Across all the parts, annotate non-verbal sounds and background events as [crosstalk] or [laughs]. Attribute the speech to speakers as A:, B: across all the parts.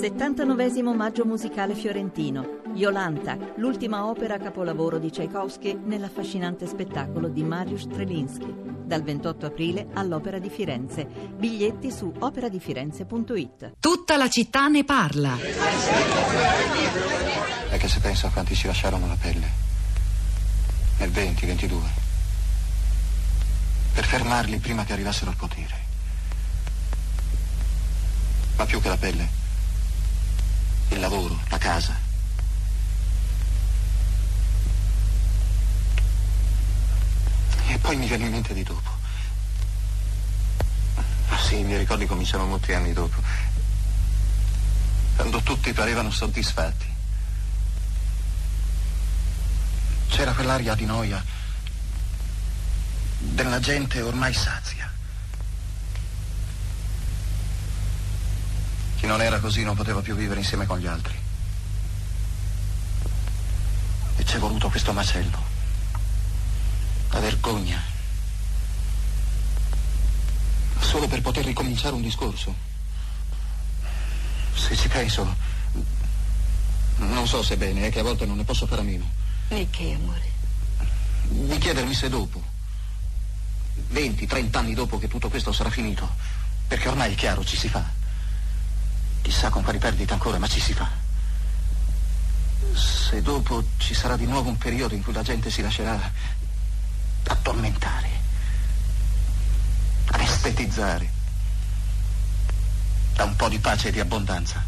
A: 79 maggio musicale fiorentino. Iolanta, l'ultima opera capolavoro di Tchaikovsky nell'affascinante spettacolo di Mariusz Strelinski. Dal 28 aprile all'Opera di Firenze. Biglietti su operadifirenze.it.
B: Tutta la città ne parla.
C: È che se pensa a quanti si lasciarono la pelle. Nel 20, 22. Per fermarli prima che arrivassero al potere. Ma più che la pelle il lavoro, la casa. E poi mi viene in mente di dopo. Ah, sì, i miei ricordi cominciano molti anni dopo. Quando tutti parevano soddisfatti. C'era quell'aria di noia della gente ormai sazia. Non era così non poteva più vivere insieme con gli altri. E c'è voluto questo macello. La vergogna. Solo per poter ricominciare un discorso. Se ci penso, non so se bene, è che a volte non ne posso fare a meno.
B: E che, amore?
C: Di chiedermi se dopo, 20, 30 anni dopo che tutto questo sarà finito, perché ormai è chiaro, ci si fa. Chissà con quali perdite ancora, ma ci si fa. Se dopo ci sarà di nuovo un periodo in cui la gente si lascerà attormentare, anestetizzare da un po' di pace e di abbondanza.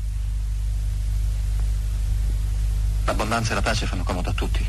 C: L'abbondanza e la pace fanno comodo a tutti.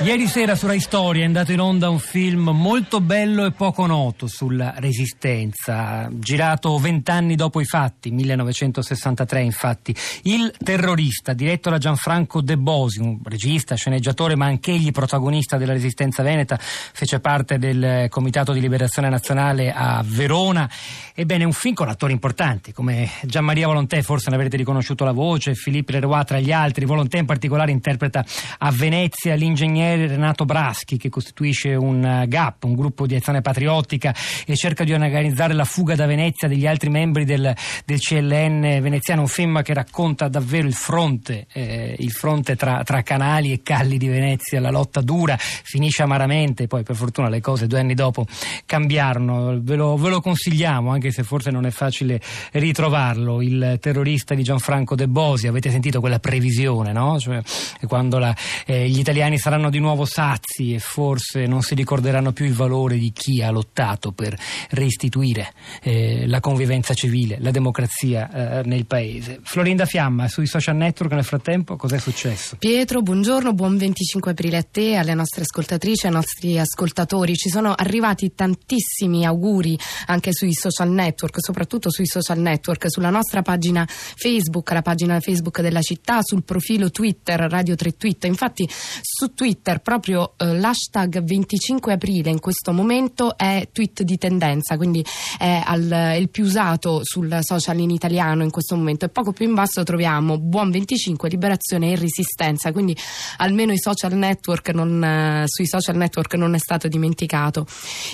D: Ieri sera su Rai Storia è andato in onda un film molto bello e poco noto sulla resistenza, girato vent'anni dopo i fatti, 1963 infatti. Il terrorista, diretto da Gianfranco De Bosi, un regista, sceneggiatore ma anch'egli protagonista della resistenza veneta, fece parte del Comitato di Liberazione Nazionale a Verona. Ebbene, un film con attori importanti come Gian Maria Volontè, forse ne avrete riconosciuto la voce, Philippe Leroy tra gli altri. Volontè in particolare interpreta a Venezia l'ingegnere Renato Braschi che costituisce un eh, GAP, un gruppo di azione patriottica e cerca di organizzare la fuga da Venezia degli altri membri del, del CLN veneziano, un film che racconta davvero il fronte, eh, il fronte tra, tra, canali e calli di Venezia, la lotta dura, finisce amaramente, poi per fortuna le cose due anni dopo cambiarono, ve lo, ve lo consigliamo anche se forse non è facile ritrovarlo, il terrorista di Gianfranco De Bosi, avete sentito quella previsione, no? Cioè, quando la, eh, gli italiani saranno di di nuovo sazi e forse non si ricorderanno più il valore di chi ha lottato per restituire eh, la convivenza civile, la democrazia eh, nel paese. Florinda Fiamma, sui social network nel frattempo cos'è successo?
E: Pietro, buongiorno, buon 25 aprile a te, alle nostre ascoltatrici, ai nostri ascoltatori. Ci sono arrivati tantissimi auguri anche sui social network, soprattutto sui social network, sulla nostra pagina Facebook, la pagina Facebook della città, sul profilo Twitter, Radio 3 Twitter. Infatti su Twitter Twitter. Proprio eh, l'hashtag 25 aprile in questo momento è tweet di tendenza, quindi è al, il più usato sul social in italiano in questo momento. E poco più in basso troviamo buon 25 liberazione e resistenza, quindi almeno i social network non, eh, sui social network non è stato dimenticato.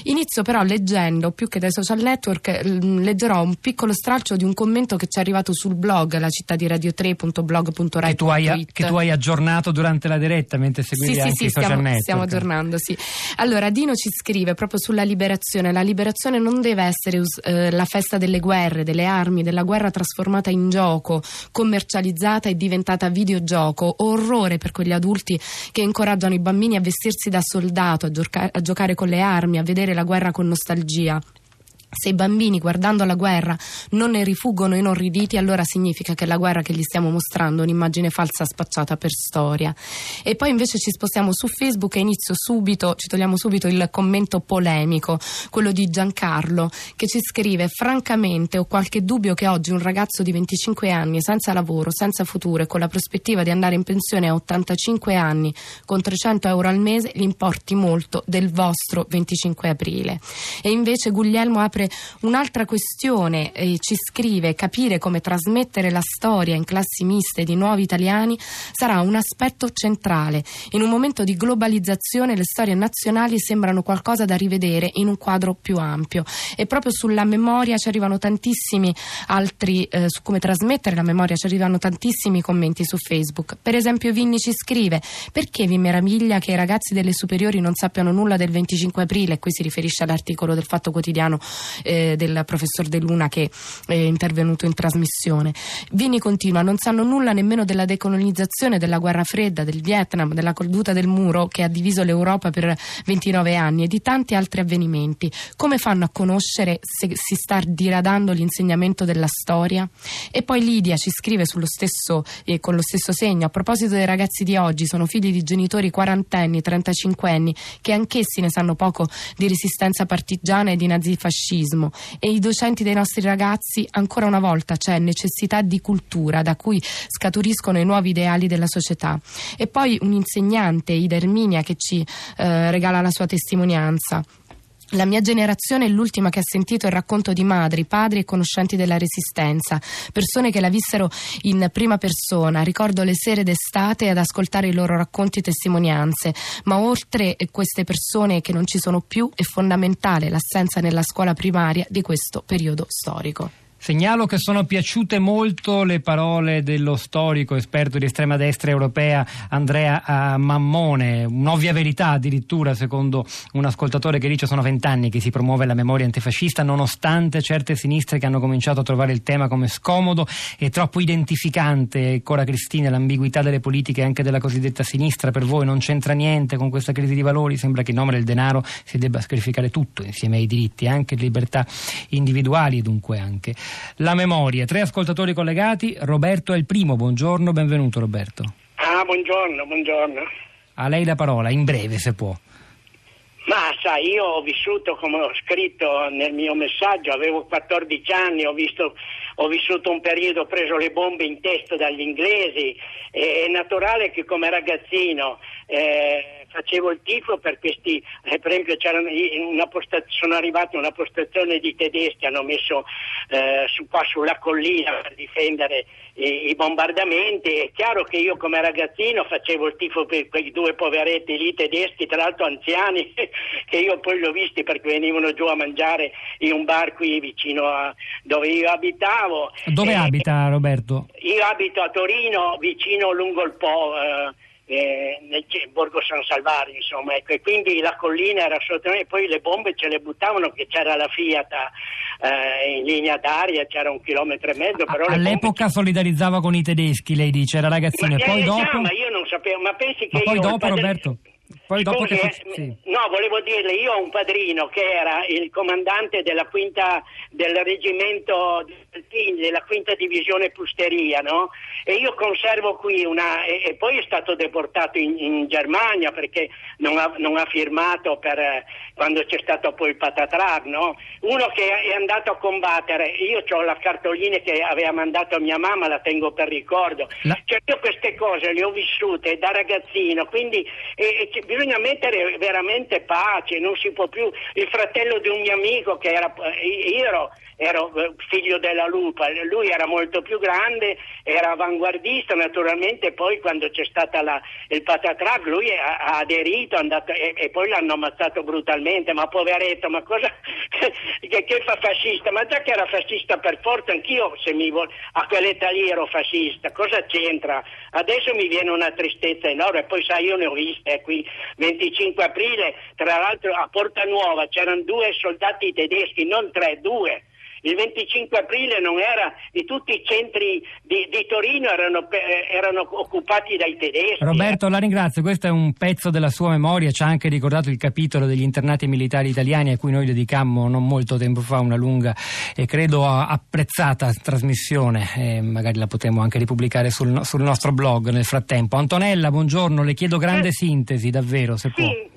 E: Inizio però leggendo più che dai social network leggerò un piccolo stralcio di un commento che ci è arrivato sul blog la città di radio3.blog.rai
D: che tu hai, che tu hai aggiornato durante la diretta mentre seguivi
E: sì,
D: anche
E: sì, sì, stiamo, stiamo, aggiornando, sì. Allora, Dino ci scrive proprio sulla liberazione. La liberazione non deve essere eh, la festa delle guerre, delle armi, della guerra trasformata in gioco, commercializzata e diventata videogioco. Orrore per quegli adulti che incoraggiano i bambini a vestirsi da soldato, a, gioca- a giocare con le armi, a vedere la guerra con nostalgia. Se i bambini guardando la guerra non ne rifuggono inorriditi, allora significa che la guerra che gli stiamo mostrando è un'immagine falsa spacciata per storia. E poi invece ci spostiamo su Facebook e inizio subito, ci togliamo subito il commento polemico, quello di Giancarlo, che ci scrive: Francamente ho qualche dubbio che oggi un ragazzo di 25 anni, senza lavoro, senza futuro e con la prospettiva di andare in pensione a 85 anni con 300 euro al mese, gli importi molto del vostro 25 aprile. E invece Guglielmo apre mentre un'altra questione eh, ci scrive capire come trasmettere la storia in classi miste di nuovi italiani sarà un aspetto centrale. In un momento di globalizzazione le storie nazionali sembrano qualcosa da rivedere in un quadro più ampio e proprio sulla memoria ci arrivano tantissimi altri, eh, su come trasmettere la memoria ci arrivano tantissimi commenti su Facebook. Per esempio Vinni ci scrive perché vi meraviglia che i ragazzi delle superiori non sappiano nulla del 25 aprile, qui si riferisce all'articolo del Fatto Quotidiano eh, del professor De Luna che è intervenuto in trasmissione. Vini continua, non sanno nulla nemmeno della decolonizzazione, della guerra fredda, del Vietnam, della caduta del muro che ha diviso l'Europa per 29 anni e di tanti altri avvenimenti. Come fanno a conoscere se si sta diradando l'insegnamento della storia? E poi Lidia ci scrive stesso, eh, con lo stesso segno, a proposito dei ragazzi di oggi, sono figli di genitori quarantenni, trentacinquenni, che anch'essi ne sanno poco di resistenza partigiana e di nazifascismo e i docenti dei nostri ragazzi ancora una volta c'è necessità di cultura da cui scaturiscono i nuovi ideali della società. E poi un insegnante, Ida Erminia, che ci eh, regala la sua testimonianza. La mia generazione è l'ultima che ha sentito il racconto di madri, padri e conoscenti della Resistenza, persone che la vissero in prima persona. Ricordo le sere d'estate ad ascoltare i loro racconti e testimonianze, ma oltre queste persone che non ci sono più è fondamentale l'assenza nella scuola primaria di questo periodo storico.
D: Segnalo che sono piaciute molto le parole dello storico esperto di estrema destra europea Andrea eh, Mammone, un'ovvia verità addirittura secondo un ascoltatore che dice sono vent'anni che si promuove la memoria antifascista nonostante certe sinistre che hanno cominciato a trovare il tema come scomodo e troppo identificante. Cora Cristina, l'ambiguità delle politiche anche della cosiddetta sinistra per voi non c'entra niente con questa crisi di valori, sembra che in nome del denaro si debba sacrificare tutto insieme ai diritti, anche libertà individuali dunque anche. La memoria, tre ascoltatori collegati, Roberto è il primo, buongiorno, benvenuto Roberto.
F: Ah, buongiorno, buongiorno.
D: A lei la parola, in breve se può.
F: Ma sai, io ho vissuto, come ho scritto nel mio messaggio, avevo 14 anni, ho, visto, ho vissuto un periodo, ho preso le bombe in testa dagli inglesi, è naturale che come ragazzino eh, facevo il tifo per questi, eh, per esempio posta- sono arrivati a una postazione di tedeschi, hanno messo eh, su, qua sulla collina per difendere i, i, bombardamenti, è chiaro che io come ragazzino facevo il tifo per quei due poveretti lì tedeschi, tra l'altro anziani, [laughs] che io poi li ho visti perché venivano giù a mangiare in un bar qui vicino a dove io abitavo.
D: Dove e, abita Roberto?
F: Io abito a Torino, vicino lungo il Po. Eh, eh, nel Borgo San Salvario, insomma, ecco, e quindi la collina era assolutamente, poi le bombe ce le buttavano che c'era la Fiat eh, in linea d'aria, c'era un chilometro e mezzo. Però
D: All'epoca bombe... solidarizzava con i tedeschi, lei dice, era ragazzino,
F: ma,
D: e poi
F: eh,
D: dopo...
F: ma io non sapevo, ma pensi che
D: ma poi
F: io...
D: dopo, padre... Roberto... Poi
F: Scusi,
D: dopo che...
F: eh,
D: sì.
F: No, volevo dirle, io ho un padrino che era il comandante della quinta del reggimento della quinta divisione Pusteria, no? E io conservo qui una... E, e poi è stato deportato in, in Germania perché non ha, non ha firmato per, eh, quando c'è stato poi il Patatrac, no? Uno che è andato a combattere, io ho la cartolina che aveva mandato mia mamma, la tengo per ricordo. La... Cioè io queste cose le ho vissute da ragazzino, quindi... E, e, bisogna mettere veramente pace, non si può più. Il fratello di un mio amico che era, eh, io ero, ero eh, figlio della lupa, lui era molto più grande, era avanguardista naturalmente, poi quando c'è stata la, il patatrac lui ha aderito andato, e, e, poi l'hanno ammazzato brutalmente, ma poveretto, ma cosa [laughs] che, che, fa fascista? Ma già che era fascista per forza, anch'io se mi vol- a quell'età lì ero fascista, cosa c'entra? Adesso mi viene una tristezza enorme, poi sai io ne ho viste qui 25 aprile, tra l'altro a Porta Nuova c'erano due soldati tedeschi, non tre, due. Il 25 aprile non era, di tutti i centri di, di Torino erano, eh, erano, occupati dai tedeschi.
D: Roberto, la ringrazio, questo è un pezzo della sua memoria, ci ha anche ricordato il capitolo degli internati militari italiani a cui noi dedicammo non molto tempo fa una lunga e credo apprezzata trasmissione, e magari la potremo anche ripubblicare sul, sul, nostro blog nel frattempo. Antonella, buongiorno, le chiedo grande eh, sintesi, davvero, se
G: sì.
D: può.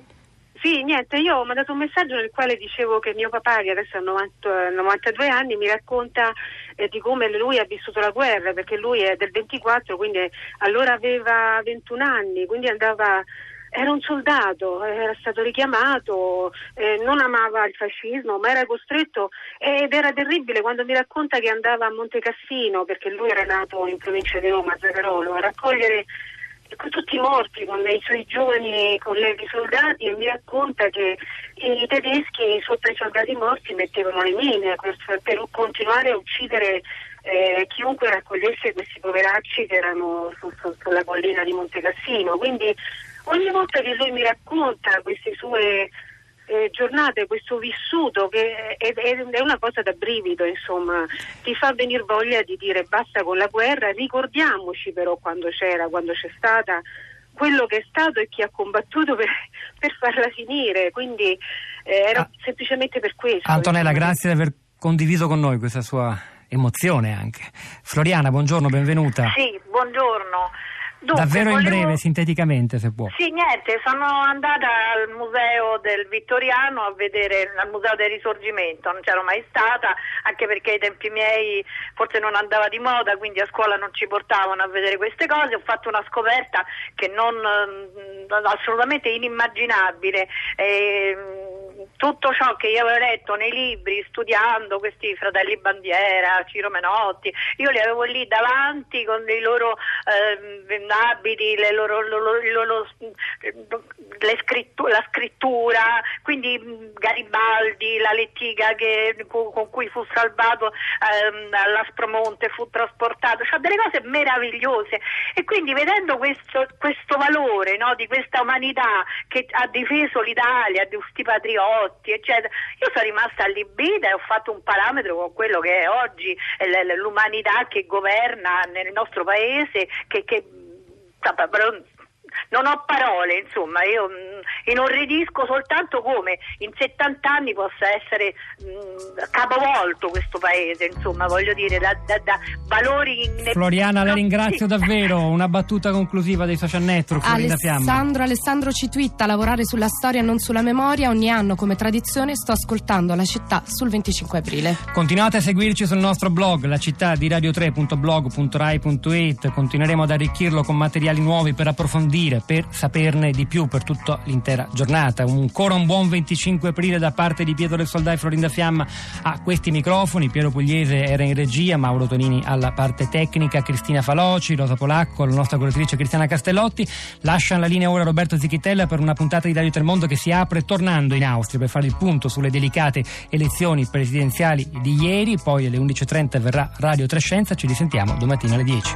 G: Sì, niente, io ho mandato un messaggio nel quale dicevo che mio papà, che adesso ha 90, 92 anni, mi racconta eh, di come lui ha vissuto la guerra, perché lui è del 24, quindi allora aveva 21 anni, quindi andava era un soldato, era stato richiamato, eh, non amava il fascismo, ma era costretto ed era terribile quando mi racconta che andava a Monte Cassino, perché lui era nato in provincia di Roma, a Zagarolo, a raccogliere tutti morti con i suoi giovani colleghi soldati e mi racconta che i tedeschi sotto i soldati morti mettevano le mine per, per continuare a uccidere eh, chiunque raccogliesse questi poveracci che erano su, su, sulla collina di Monte Cassino. Quindi ogni volta che lui mi racconta queste sue eh, giornate, questo vissuto che è, è, una cosa da brivido, insomma, ti fa venire voglia di dire basta con la guerra, ricordiamoci però quando c'era, quando c'è stata, quello che è stato e chi ha combattuto per, [laughs] per farla finire, quindi eh, era ah, semplicemente per questo.
D: Antonella, insomma. grazie di aver condiviso con noi questa sua emozione anche. Floriana, buongiorno, benvenuta.
H: Sì, buongiorno. Dunque,
D: Davvero
H: volevo...
D: in breve, sinteticamente se può.
H: Sì, niente, sono andata al museo del Vittoriano a vedere, al museo del Risorgimento, non c'ero mai stata, anche perché ai tempi miei forse non andava di moda, quindi a scuola non ci portavano a vedere queste cose, ho fatto una scoperta che non, mm, assolutamente inimmaginabile. E, tutto ciò che io avevo letto nei libri studiando questi fratelli Bandiera, Ciro Menotti, io li avevo lì davanti con i loro eh, abiti, le loro, loro, loro, scrittu- la scrittura, quindi Garibaldi, la lettiga che, con cui fu salvato ehm, all'Aspromonte, fu trasportato, cioè delle cose meravigliose. E quindi vedendo questo, questo valore no, di questa umanità che ha difeso l'Italia, di questi patriotti, eccetera, io sono rimasta allibita e ho fatto un parametro con quello che è oggi l'umanità che governa nel nostro paese, che, che non ho parole, insomma, io mh, mm, inorridisco soltanto come in 70 anni possa essere mh, mm, capovolto questo paese, insomma, voglio dire, da, da, da valori... In...
D: Floriana, la ringrazio davvero, una battuta conclusiva dei social network,
E: Alessandro, Alessandro ci twitta, lavorare sulla storia e non sulla memoria, ogni anno come tradizione sto ascoltando la città sul 25 aprile.
D: Continuate a seguirci sul nostro blog, la città di radio3.blog.rai.it, continueremo ad arricchirlo con materiali nuovi per approfondire per saperne di più per tutta l'intera giornata. Ancora un buon 25 aprile da parte di Pietro del Soldai e Florinda Fiamma a questi microfoni. Piero Pugliese era in regia, Mauro Tonini alla parte tecnica, Cristina Faloci, Rosa Polacco, la nostra curatrice Cristiana Castellotti. Lasciano la linea ora Roberto Zichitella per una puntata di Radio Telmondo che si apre tornando in Austria per fare il punto sulle delicate elezioni presidenziali di ieri. Poi alle 11.30 verrà Radio Trescenza. Ci risentiamo domattina alle 10.